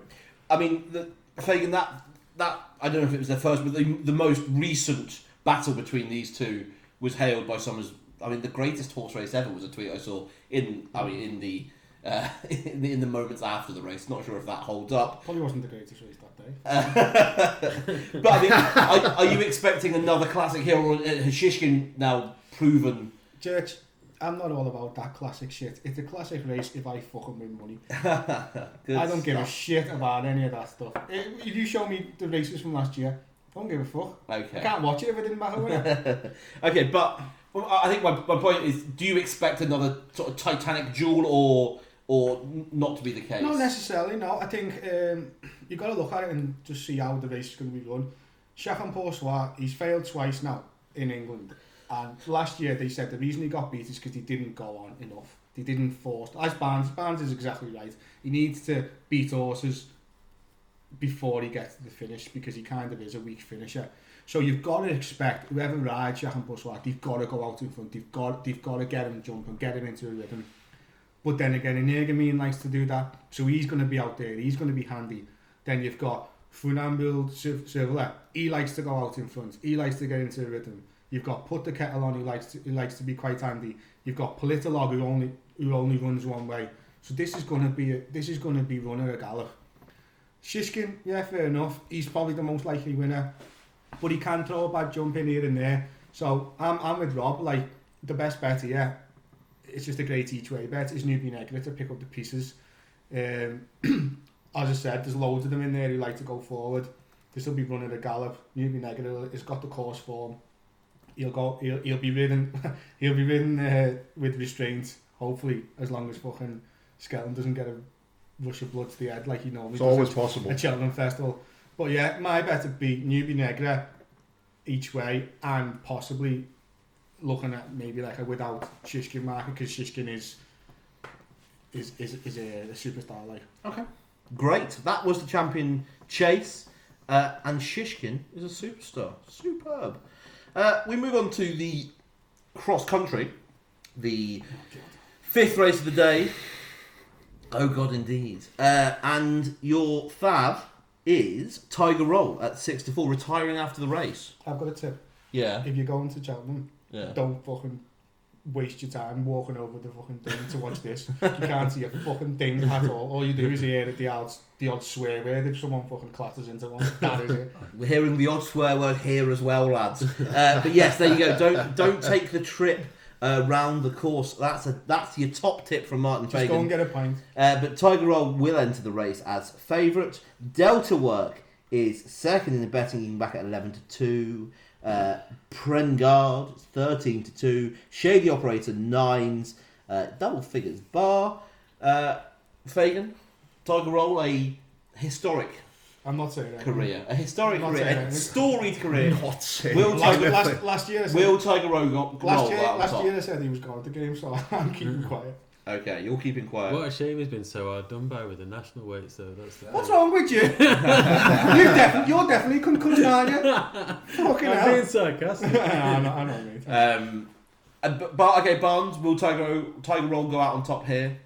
I mean, the, Fagan, that that I don't know if it was their first, but the, the most recent battle between these two was hailed by some as I mean the greatest horse race ever was a tweet I saw in I mean in the uh, in, the, in the moments after the race. Not sure if that holds up. Probably wasn't the greatest race that day. but I mean, are, are you expecting another classic here, or has Shishkin now proven? Church, I'm not all about that classic shit. It's a classic race if I fucking win money. I don't give a shit about any of that stuff. If you show me the races from last year, I don't give a fuck. I Okay. can't watch it if it didn't matter. Okay, but well, I I think my, my point is: Do you expect another sort of Titanic duel, or or not to be the case? Not necessarily, no. I think um, you've got to look at it and just see how the race is going to be run. Chacun Pour Soi, he's failed twice now in England. And last year they said the reason he got beat is because he didn't go on enough. They didn't force. As Barnes, Barnes is exactly right. He needs to beat horses before he gets to the finish because he kind of is a weak finisher. So you've got to expect whoever rides Chacun Pour Soi, they've got to go out in front. They've got, they've got to get him jumping, get him into a rhythm. But then again, Energumene likes to do that, so he's going to be out there. He's going to be handy. Then you've got Funambule Sivola. He likes to go out in front. He likes to get into the rhythm. You've got Put the Kettle on. He likes to, he likes to be quite handy. You've got Politologue who only who only runs one way. So this is to be a, this is to be running a gallop. Shishkin, yeah, fair enough. He's probably the most likely winner, but he can throw a bad jump in here and there. So I'm I'm with Rob. Like the best bet here it's just a great each way bet. Is Nube Negra to pick up the pieces. Um, as I said, there's loads of them in there who like to go forward. This will be running at a gallop. Nube Negra has got the course form. He'll go. He'll, he'll be ridden. he'll be ridden uh, with restraint. Hopefully, as long as fucking Skelton doesn't get a rush of blood to the head like he normally It's does always at possible. a Cheltenham Festival. But yeah, my bet would be Nube Negra each way and possibly looking at maybe like a without Shishkin market because Shishkin is is is, is a, a superstar like. Great. That was the champion chase. Uh, and Shishkin is a superstar. Superb. Uh, we move on to the cross country, the fifth race of the day. Oh God, indeed. Uh, and your fav is Tiger Roll at six to four, retiring after the race. I've got a tip. Yeah, If you're going to Cheltenham, yeah. don't fucking waste your time walking over the fucking thing to watch this. You can't see a fucking thing at all. All you do is hear the odd, the odd swear word if someone fucking clatters into one. That is it. We're hearing the odd swear word here as well, lads. Uh, but yes, there you go. Don't don't take the trip uh, round the course. That's a that's your top tip from Martin Just go and get a pint. Uh, but Tiger Roll will enter the race as favourite. Delta Work is second in the betting, back at eleven to two. Uh, Prengarde thirteen to two. Shady Operator nines. Uh, double figures bar. Uh, Fagan, Tiger Roll a historic I'm not saying that. career, a historic Not career, saying a storied career. Not saying Will Last, Tiger, last, last year, I said, will Tiger Roll go, last roll year, out on last top? year I said he was going to game, so I'm keeping Mm. quiet. Okay, you're keeping quiet. What a shame he's been so hard done by with the national weights, though. That's the What's wrong with you? you definitely, you're definitely concussion, aren't you? Fucking I'm hell. being sarcastic. I know, I know, mate. Um, and, but, but okay, Barnes, will Tiger Tiger Roll go out on top here?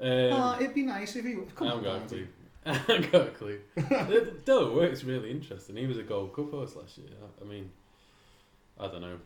Um, Oh, it'd be nice if he. I Come haven't on, got a Barnsley. clue. I haven't got a clue. the Doe works really interesting. He was a Gold Cup horse last year. I- I mean, I don't know.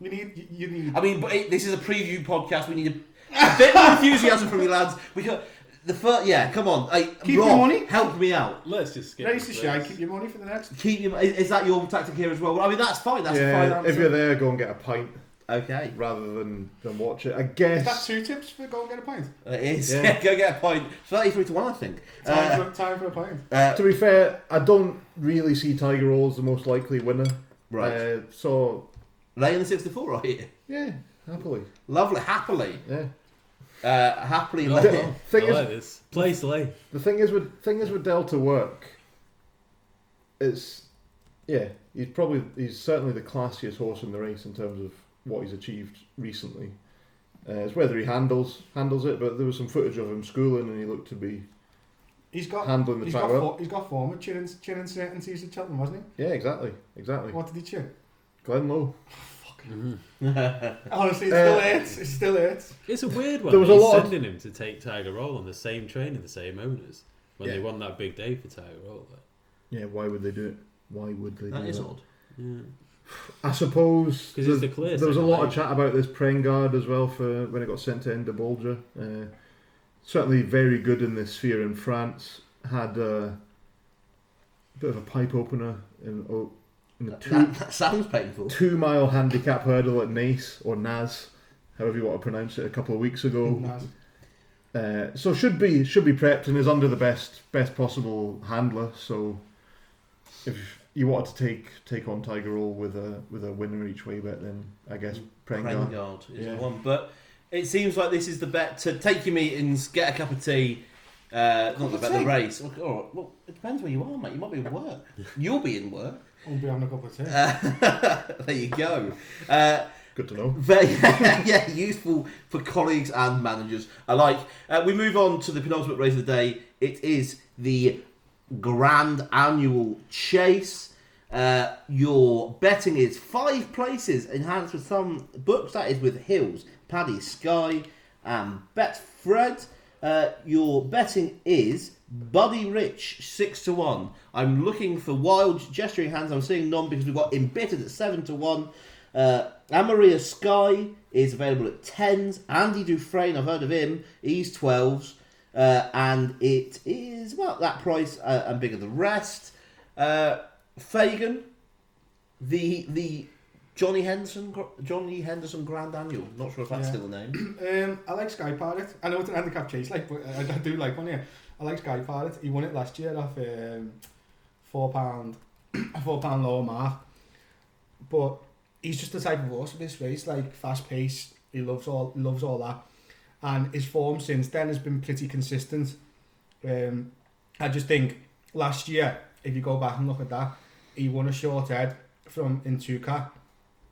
You need, you- you need. I mean, but it, this is a preview podcast. We need a, a bit more enthusiasm from you lads. We got the first. Yeah, come on. Hey, Keep Rob, your money. Help me out. Let's just skip. Race this the shy, race. keep your money for the next. Keep your, is, is that your tactic here as well? I mean, that's fine. That's a fine answer. if you're there, go and get a pint Okay, rather than, than watch it. I guess. Is that two tips for go and get a pint? it is. Yeah. Go get a point. Thirty-three to one, I think. Time, Uh, for, time for a pint. uh, To be fair, I don't really see Tiger Roll as the most likely winner. right, Uh, so, laying the sixty-four right here. yeah, happily. Lovely, happily, Yeah. Uh, happily. Oh, laying. oh, Thing I is- like this. Place lay. The thing is with thing is with Delta work, it's yeah, he's probably he's certainly the classiest horse in the race in terms of what he's achieved recently. Uh, it's whether he handles handles it, but there was some footage of him schooling, and he looked to be He's got. handling the He's track got, well. for, he's got form at chinning, chinning certainties at Cheltenham, wasn't he? Yeah, exactly, exactly. What did he chin? Glenn Lowe. Honestly, it Uh, still hurts. It still hurts. It's a weird one. There was that a he's lot of- sending him to take Tiger Roll on the same train and the same owners when they won that big day for Tiger Roll. Like, Yeah, why would they do it? Why would they That do is that? odd. yeah. I suppose 'Cause it's there's- the clear there was a second lot of lane. chat about this Prengarde as well for when it got sent to Endebulger. Uh, certainly very good in this sphere in France. Had a bit of a pipe opener in, oh, in a That, two, that, that sounds painful. two mile handicap hurdle at Nace or Naz, however you want to pronounce it, a couple of weeks ago. Nice. Uh, so should be should be prepped and is under the best best possible handler. So if you wanted to take take on Tiger Roll with a with a winner each way bet, then I guess Prengarde. Prengarde is Yeah. the one. But it seems like this is the bet to take your meetings, get a cup of tea. Uh, not the bet, the race. Well, all right, well, it depends where you are, mate. You might be in work. You'll be in work. Won't be having a cup of tea. Uh, there you go. Uh, Good to know. very yeah, useful for colleagues and managers alike. Uh, we move on to the penultimate race of the day. It is the Grand Annual Chase. Uh, your betting is five places enhanced with some books. That is with Hills, Paddy Sky, and Betfred. Uh, your betting is Buddy Rich six to one. I'm looking for wild gesturing hands. I'm seeing none because we've got embittered at seven to one. Uh, Amarillo Sky is available at tens. Andy Dufresne, I've heard of him. He's twelves, uh, and it is about that price uh, and bigger the rest. Uh, Fagan, the the Johnny Henderson Johnny Henderson Grand Annual. Not sure if that's Yeah. still the name. Um, I like Sky Pirate. I know it's an handicap chase, like, but I, I do like one. Yeah, I like Sky Pirate. He won it last year off um, four pound, a four pound lower mark. But he's just the type of horse for this race, like fast pace. He loves all loves all that, and his form since then has been pretty consistent. Um, I just think last year, if you go back and look at that, he won a short head from Entoucas,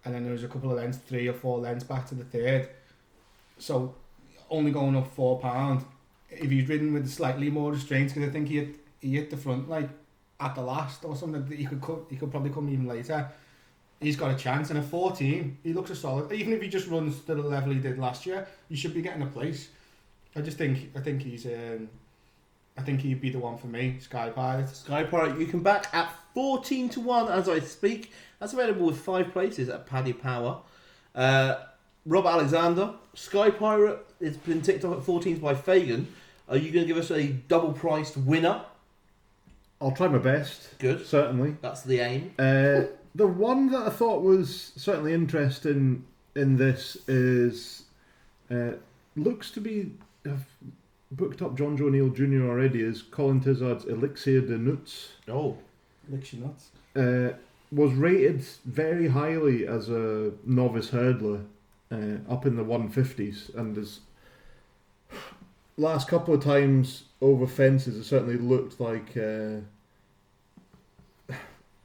and then there was a couple of lengths, three or four lengths back to the third. So only going up four pound. If he's ridden with slightly more restraints, because I think he hit, he hit the front like at the last or something that he could come, he could probably come even later. He's got a chance, and a 14, he looks a solid. Even if he just runs to the level he did last year, you should be getting a place. I just think I think he's um, I think he'd be the one for me, Sky Pirate. Sky Pirate, you can back at 14 to 1 as I speak. That's available with five places at Paddy Power. Uh, Rob Alexander, Sky Pirate, it's been ticked off at 14s by Fagan. Are you going to give us a double priced winner? I'll try my best, Good. certainly. That's the aim. Uh, the one that I thought was certainly interesting in this is uh, looks to be have booked up Jonjo O'Neill Jr. already is Colin Tizzard's Elixir De Nutz. Oh. Elixir nuts. Uh, was rated very highly as a novice hurdler, uh, up in the 150s, and has last couple of times over fences, it certainly looked like uh,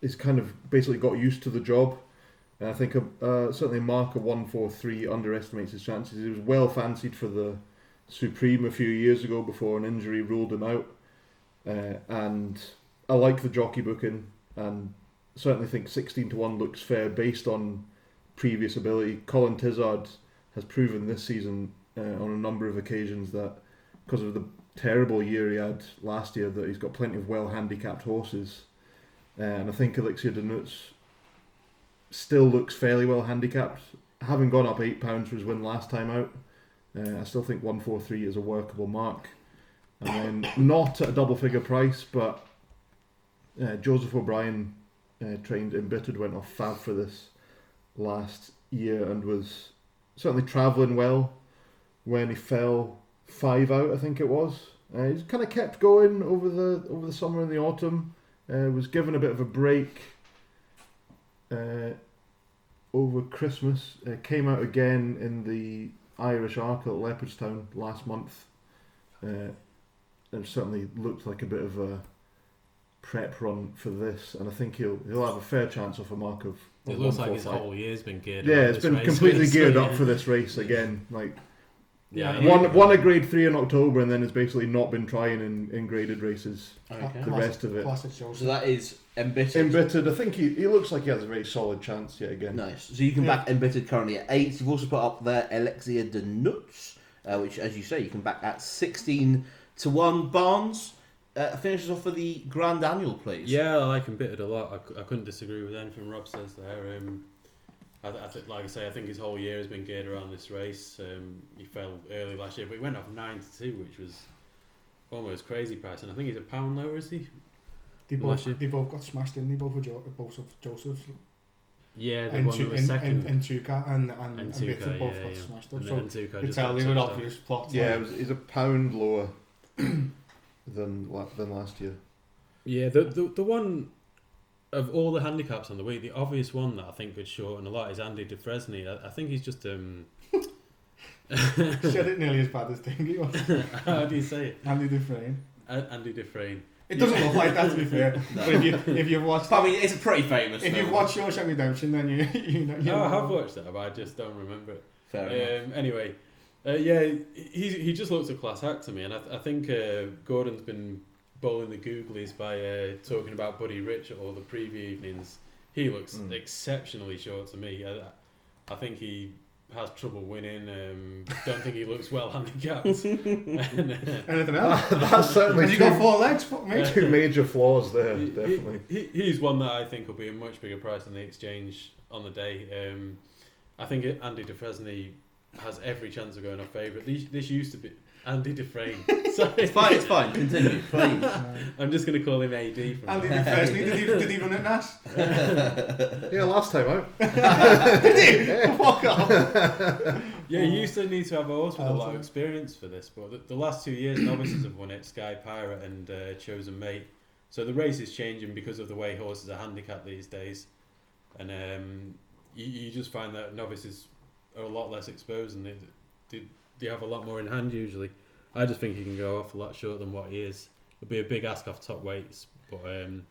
he's kind of basically got used to the job. And I think a, uh, certainly Mark of 143 underestimates his chances. He was well fancied for the Supreme a few years ago before an injury ruled him out. Uh, and I like the jockey booking and certainly think 16 to 1 looks fair based on previous ability. Colin Tizzard has proven this season uh, on a number of occasions that because of the terrible year he had last year that he's got plenty of well handicapped horses. Uh, and I think Elixir De Nutz still looks fairly well handicapped. Having gone up £8 for his win last time out, uh, I still think 143 is a workable mark. And then not at a double figure price, but uh, Joseph O'Brien uh, trained embittered went off fab for this last year and was certainly travelling well when he fell five out I think it was. Uh, he's kind of kept going over the over the summer and the autumn. Uh, was given a bit of a break uh, over Christmas. Uh, came out again in the Irish Arc at Leopardstown last month. Uh, it certainly looked like a bit of a prep run for this, and I think he'll he'll have a fair chance off a mark of. of It looks like his 145. whole year's been geared. Yeah, around it's this been race, completely so, geared yeah. up for this race again. Like Yeah, Yeah, one won a grade three in October, and then has basically not been trying in, in graded races. Okay. The rest of it. Classic So that is embittered. Embittered, I think he, he looks like he has a very solid chance yet again. Nice. So you can Yeah. back embittered currently at eight. You've also put up there Elixir De Nutz, uh, which, as you say, you can back at sixteen to one. Barnes uh, finishes off for the Grand Annual, please. Yeah, I like him bitted a lot. I, I couldn't disagree with anything Rob says there. Um, I, th- I th- like I say, I think his whole year has been geared around this race. Um, he fell early last year, but he went off nine to two, which was almost crazy price. And I think he's a pound lower, is he? They Bless both, you. they both got smashed, didn't they? Both of jo- both of Joseph's Yeah, the and, one Tu- was and, second. and, and Tuca and and, And and, Tuca, Bitter both yeah, got yeah. smashed up. and So then Tuca you can just tell got they were touched obvious off. plots. Yeah, like- it was, he's a pound lower than than last year. Yeah, the, the the one of all the handicaps on the week, the obvious one that I think could shorten a lot is Andy Defresny. I, I think he's just um. said it nearly as bad as Dingy was. how do you say it? Andy Dufresne. A- Andy Dufresne. It doesn't look like that to be fair. But if you if you've watched I mean, it's a pretty famous. if you've film. watched Shawshank Redemption, then you you know. You No, I have watched that, but I just don't remember it. Fair enough. Um, anyway, uh, yeah, he he just looks a class act to me, and I, I think uh, Gordon's been bowling the googlies by uh, talking about Buddy Rich at all the preview evenings. He looks Mm. exceptionally short to me. I, I think he has trouble winning. Um, don't think he looks well handicapped. and, uh, Anything else? That's certainly Has he got four legs? Fuck me. two major flaws there, he- definitely. He, he, he's one that I think will be a much bigger price than the exchange on the day. Um, I think Andy Defresny has every chance of going off favourite. This, this used to be Andy Dufresne. Sorry, It's fine. It's fine. Continue, please. I'm just going to call him AD from Andy now. Dufresne, did he, did he run at Nass? Yeah, last time out. Did he? Fuck off. Yeah, you used to need to have a horse with a lot of experience for this, but the, the last two years novices have won it, Sky Pirate and uh, Chosen Mate. So the race is changing because of the way horses are handicapped these days, and um, you, you just find that novices are a lot less exposed and they, they, they have a lot more in hand usually. I just think he can go off a lot shorter than what he is. It'll be a big ask off top weights, but um,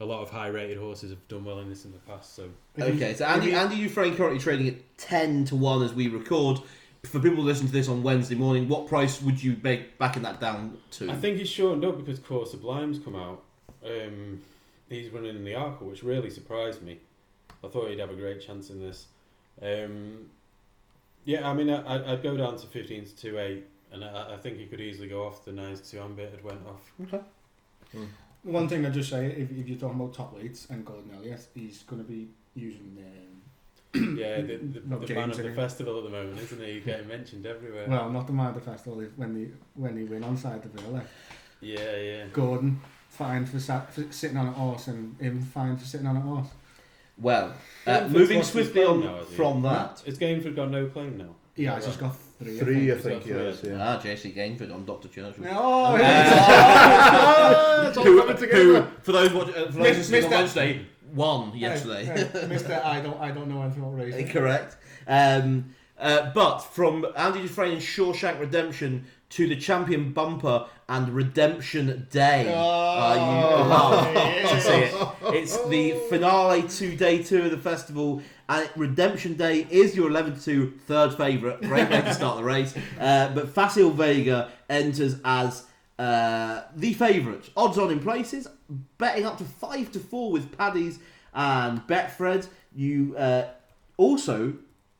a lot of high rated horses have done well in this in the past. So Okay, so Andy, Andy Dufresne currently trading at 10 to 1 as we record. For people who listen to this on Wednesday morning, what price would you make backing that down to? I think he's shortened up because Coeur Sublime's come out. Um, he's running in the Arkle, which really surprised me. I thought he'd have a great chance in this. Um, yeah, I mean, I, I'd, I'd go down to 15 to 2 8, and I, I think he could easily go off the 9 to 2 ambit had went off. Okay. Hmm. One thing I'd just say, if, if you're talking about top weights and Gordon Elliott, he's going to be using. the. Yeah, the, the, Rob the man of the innit? festival at the moment, isn't he? He's getting mentioned everywhere. well, not the man of the festival when they when they win on side the Villa. yeah, yeah. Gordon fined for, sat, for sitting on a horse and him fined for sitting on a horse. Well, uh, for moving what's his swiftly claim on now, has he? from that. Is Gainford got no claim now? Yeah, Oh, he's just got three. Three, I He's think, got three, yes, yeah. Ah, JC Gainford on Dr. Churchill. No, Uh, it's all who, coming who, together. for those watch, uh, for those Miss- listening on Mr. Wednesday, won yesterday. Hey, hey, Mister, I don't, I don't know anything about racing. Correct. Um, uh, but from Andy Dufresne's Shawshank Redemption to the Champion Bumper and Redemption Day. Uh, you love to see it. It's the finale two day two of the festival, and Redemption Day is your 11 to 2 third favourite. Great way to start the race. Uh, but Facile Vega enters as uh, the favourite. Odds on in places, betting up to 5 to 4 with Paddy's and Betfred. You uh, also,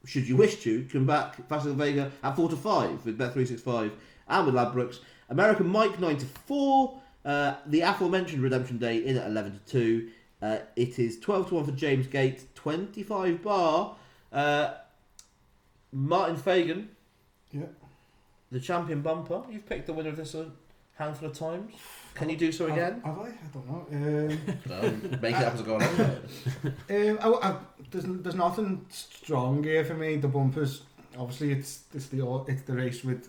should you wish to, can back Facile Vega at 4 to 5 with Bet365 and with Ladbrokes. American Mike 9 to 4. Uh, the aforementioned Redemption Day in at 11 to 2. Uh, it is 12 to 1 for James Gate, 25 bar. Uh, Martin Fagan, Yeah. the champion bumper. You've picked the winner of this a handful of times. Can you do so again? Have, have I? I don't know. Um, No, make it up as I go along. um, I, I, there's, there's nothing strong here for me. The bumpers, obviously, it's it's the it's the race with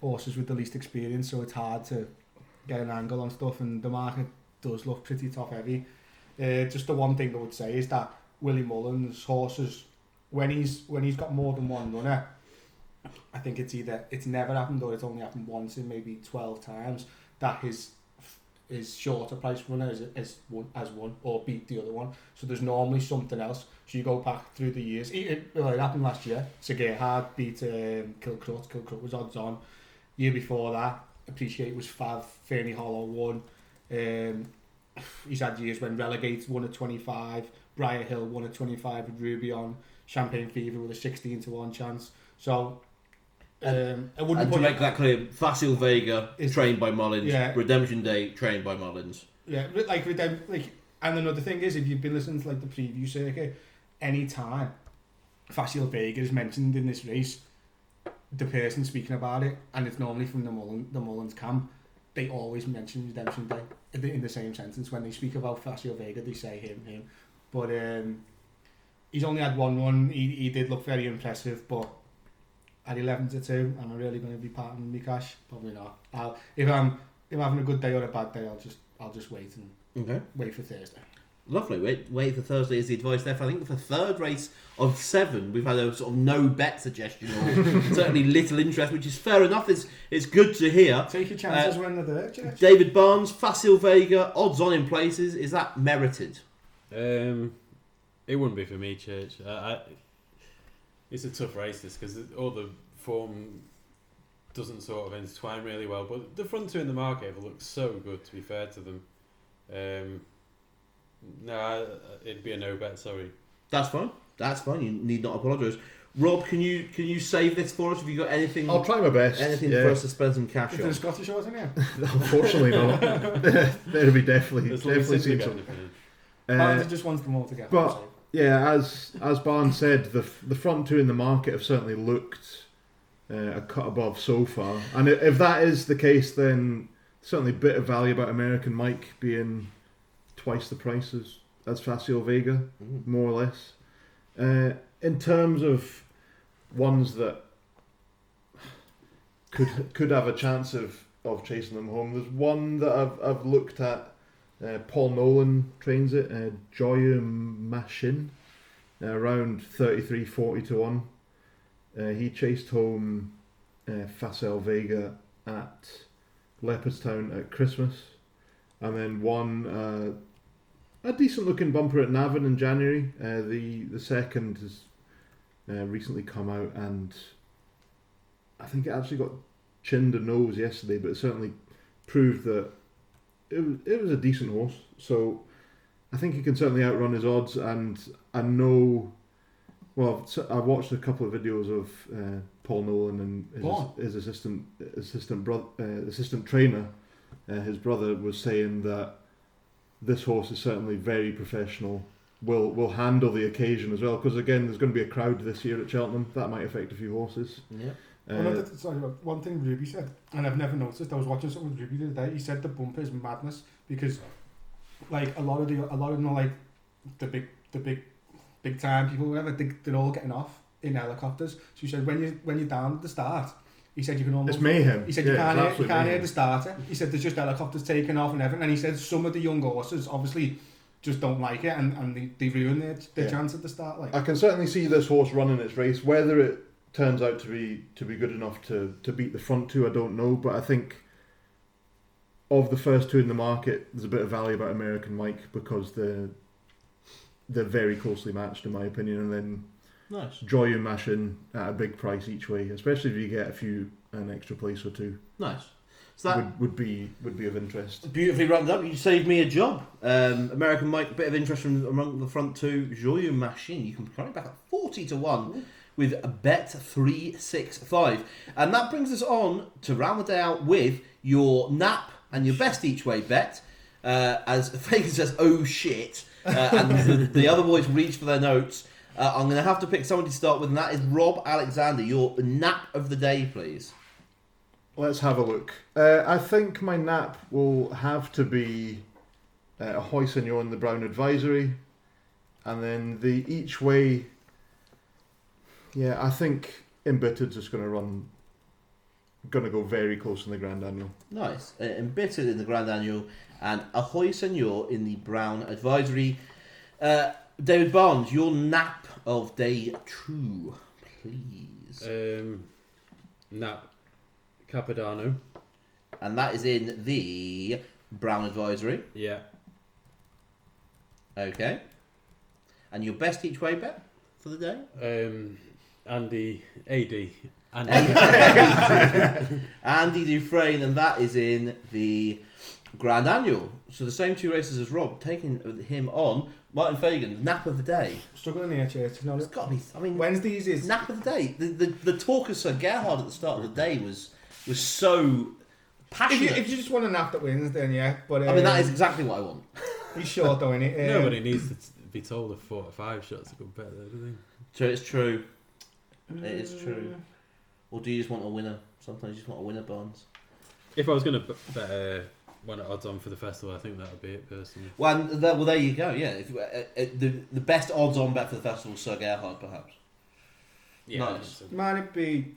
horses with the least experience, so it's hard to get an angle on stuff. And the market does look pretty top heavy. Uh, just the one thing I would say is that Willie Mullins horses, when he's when he's got more than one runner, I think it's either it's never happened or it's only happened once in maybe twelve times that his his shorter price runner is, is one, has won or beat the other one. So there's normally something else. So you go back through the years. It, it, well, it happened last year. Sir Gerhard beat um, Kilcruit. Kilcruit was odds on. Year before that, Appreciate was Fav. Ferny Hollow won. Um, he's had years when Relegate won at 25. Briar Hill won at 25 with Ruby on. Champagne Fever with a 16 to 1 chance. So um, I wouldn't And to make that clear, Facile Vega, Is- trained by Mullins. Yeah. Redemption Day, trained by Mullins. Yeah, like with like, and another thing is, if you've been listening to like the preview circuit, any time Facile Vega is mentioned in this race, the person speaking about it, and it's normally from the Mullen, the Mullins camp, they always mention Redemption Day in the, in the same sentence. When they speak about Facio Vega, they say him, him. But um, he's only had one run. He, he did look very impressive, but at 11 to 2, am I really going to be parting my cash? Probably not. I'll, if I'm if I'm having a good day or a bad day, I'll just I'll just wait and okay. wait for Thursday. Lovely. Wait, wait for Thursday is the advice there. I think for the third race of seven, we've had a sort of no bet suggestion or certainly little interest, which is fair enough. It's, it's good to hear. Take your chances when they're there, Church. David Barnes, Facile Vega, odds on in places. Is that merited? Um, it wouldn't be for me, Church. I, I, it's a tough race this because all the form doesn't sort of intertwine really well. But the front two in the market have looked so good. To be fair to them, um, no, I, it'd be a no bet. Sorry. That's fine. That's fine. You need not apologise. Rob, can you can you save this for us? Have you got anything I'll try my best. anything yeah. for us to spend some cash Is on? there a Scottish horse in here? Unfortunately not. There'd be definitely There's definitely Louis seen Sidgwick some. getting. Uh, just wants them all together. but- so. Yeah, as as Barnes said, the the front two in the market have certainly looked uh, a cut above so far. And if that is the case, then certainly a bit of value about American Mike being twice the price as, as Vega, Mm. more or less. Uh, in terms of ones that could could have a chance of, of chasing them home, there's one that I've I've looked at. Uh, Paul Nolan trains it. Uh, Joya Machin, uh, around 33, 40 to one. Uh, he chased home uh, Facile Vega at Leopardstown at Christmas, and then won uh, a decent looking bumper at Navan in January. Uh, the the second has uh, recently come out, and I think it actually got chinned a nose yesterday, but it certainly proved that it was, it was a decent horse. So I think he can certainly outrun his odds, and I know. Well, I watched a couple of videos of uh, Paul Nolan and his, his assistant assistant brother uh, assistant trainer. Uh, his brother was saying that this horse is certainly very professional. Will will handle the occasion as well because again, there's going to be a crowd this year at Cheltenham. That might affect a few horses. Yeah. Uh, One, of sorry, one thing Ruby said, and I've never noticed. I was watching something with Ruby the other day. He said the bumper is madness because, like a lot of the a lot of them are like the big the big big time people, whatever. They, they're all getting off in helicopters. So he said when you when you're down at the start, he said you can almost it's mayhem. He said Yeah, you can't, hear, you can't hear the starter. He said there's just helicopters taking off and everything. And he said some of the young horses obviously just don't like it and, and they, they ruin their, their Yeah. chance at the start. Like I can certainly see this horse running its race. Whether it turns out to be to be good enough to, to beat the front two, I don't know. But I think of the first two in the market, there's a bit of value about American Mike because they're they're very closely matched in my opinion. And then Nice. Joy and Mashin at a big price each way, especially if you get a few an extra place or two, Nice. So that would, would be would be of interest. beautifully wrapped up. You saved me a job. Um, American Mike, bit of interest from among the front two. Joyeux Machine, you can currently back at 40 to 1 with a bet 365. And that brings us on to round the day out with your nap and your best each way bet. Uh, as Fagan says, oh shit. Uh, and the, the other boys reach for their notes. Uh, I'm going to have to pick somebody to start with, and that is Rob Alexander. Your nap of the day, please. Let's have a look. Uh, I think my nap will have to be uh, Ahoy Senor in the Brown Advisory, and then the each way. Yeah, I think Embittered's just going to run. Going to go very close in the Grand Annual. Nice. Uh, embittered in the Grand Annual and Ahoy Senor in the Brown Advisory. Uh, David Barnes, your nap of day two, please. Um, Nap Capodanno. and that is in the Brown Advisory. Yeah. Okay. And your best each way bet for the day? Um, Andy AD. Andy. Andy Dufresne, and that is in the Grand Annual. So the same two races as Rob, taking him on. Martin Fagan, nap of the day. struggling here, Church. No, It's got to be. I mean, Wednesdays is nap of the day. The the, the talk of Sir Gerhard at the start of the day was was so if you, passionate. if you just want a nap that wins, then yeah. But um, I mean, that is exactly what I want. he's short though, innit? Um, Nobody needs to be told a four or five shots to good bet there, do they? So it's true. It is true. Or do you just want a winner? Sometimes you just want a winner, Barnes. If I was going to bet uh, one at odds on for the festival, I think that would be it personally. Well, and there, well, there you go. Yeah, if, uh, uh, the the best odds-on bet for the festival, is Sir Gerhard, perhaps. Yeah, Nice. Might it be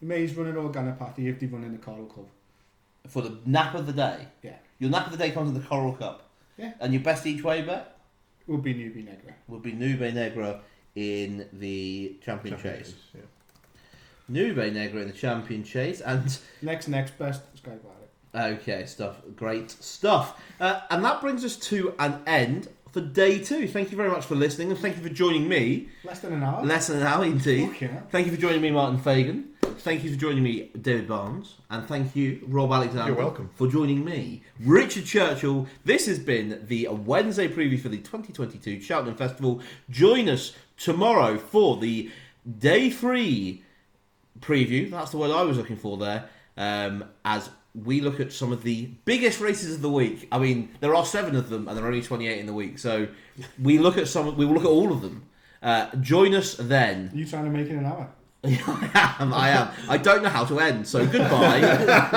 Maze running Organopathy if they run in the Coral Cup. For the nap of the day. Yeah. Your nap of the day comes in the Coral Cup. Yeah. And your best each way bet Would be Nube Negra. would be Nube Negra in the Champion Chase. Yeah. Nube Negra in the Champion Chase, and Next, next best Sky Violet. Okay, stuff. Great stuff. Uh, and that brings us to an end for day two. Thank you very much for listening, and thank you for joining me. Less than an hour. Less than an hour, indeed. Yeah. Thank you for joining me, Martin Fagan. Thank you for joining me, David Barnes. And thank you, Rob Alexander. You're welcome. For joining me, Richard Churchill. This has been the Wednesday preview for the 2022 Cheltenham Festival. Join us tomorrow for the day three preview. That's the word I was looking for there. Um, as we look at some of the biggest races of the week. I mean, there are seven of them, and there are only 28 in the week. So we look at some. We will look at all of them. Uh, join us then. You trying to make it an hour? I am. I am. I don't know how to end. So goodbye.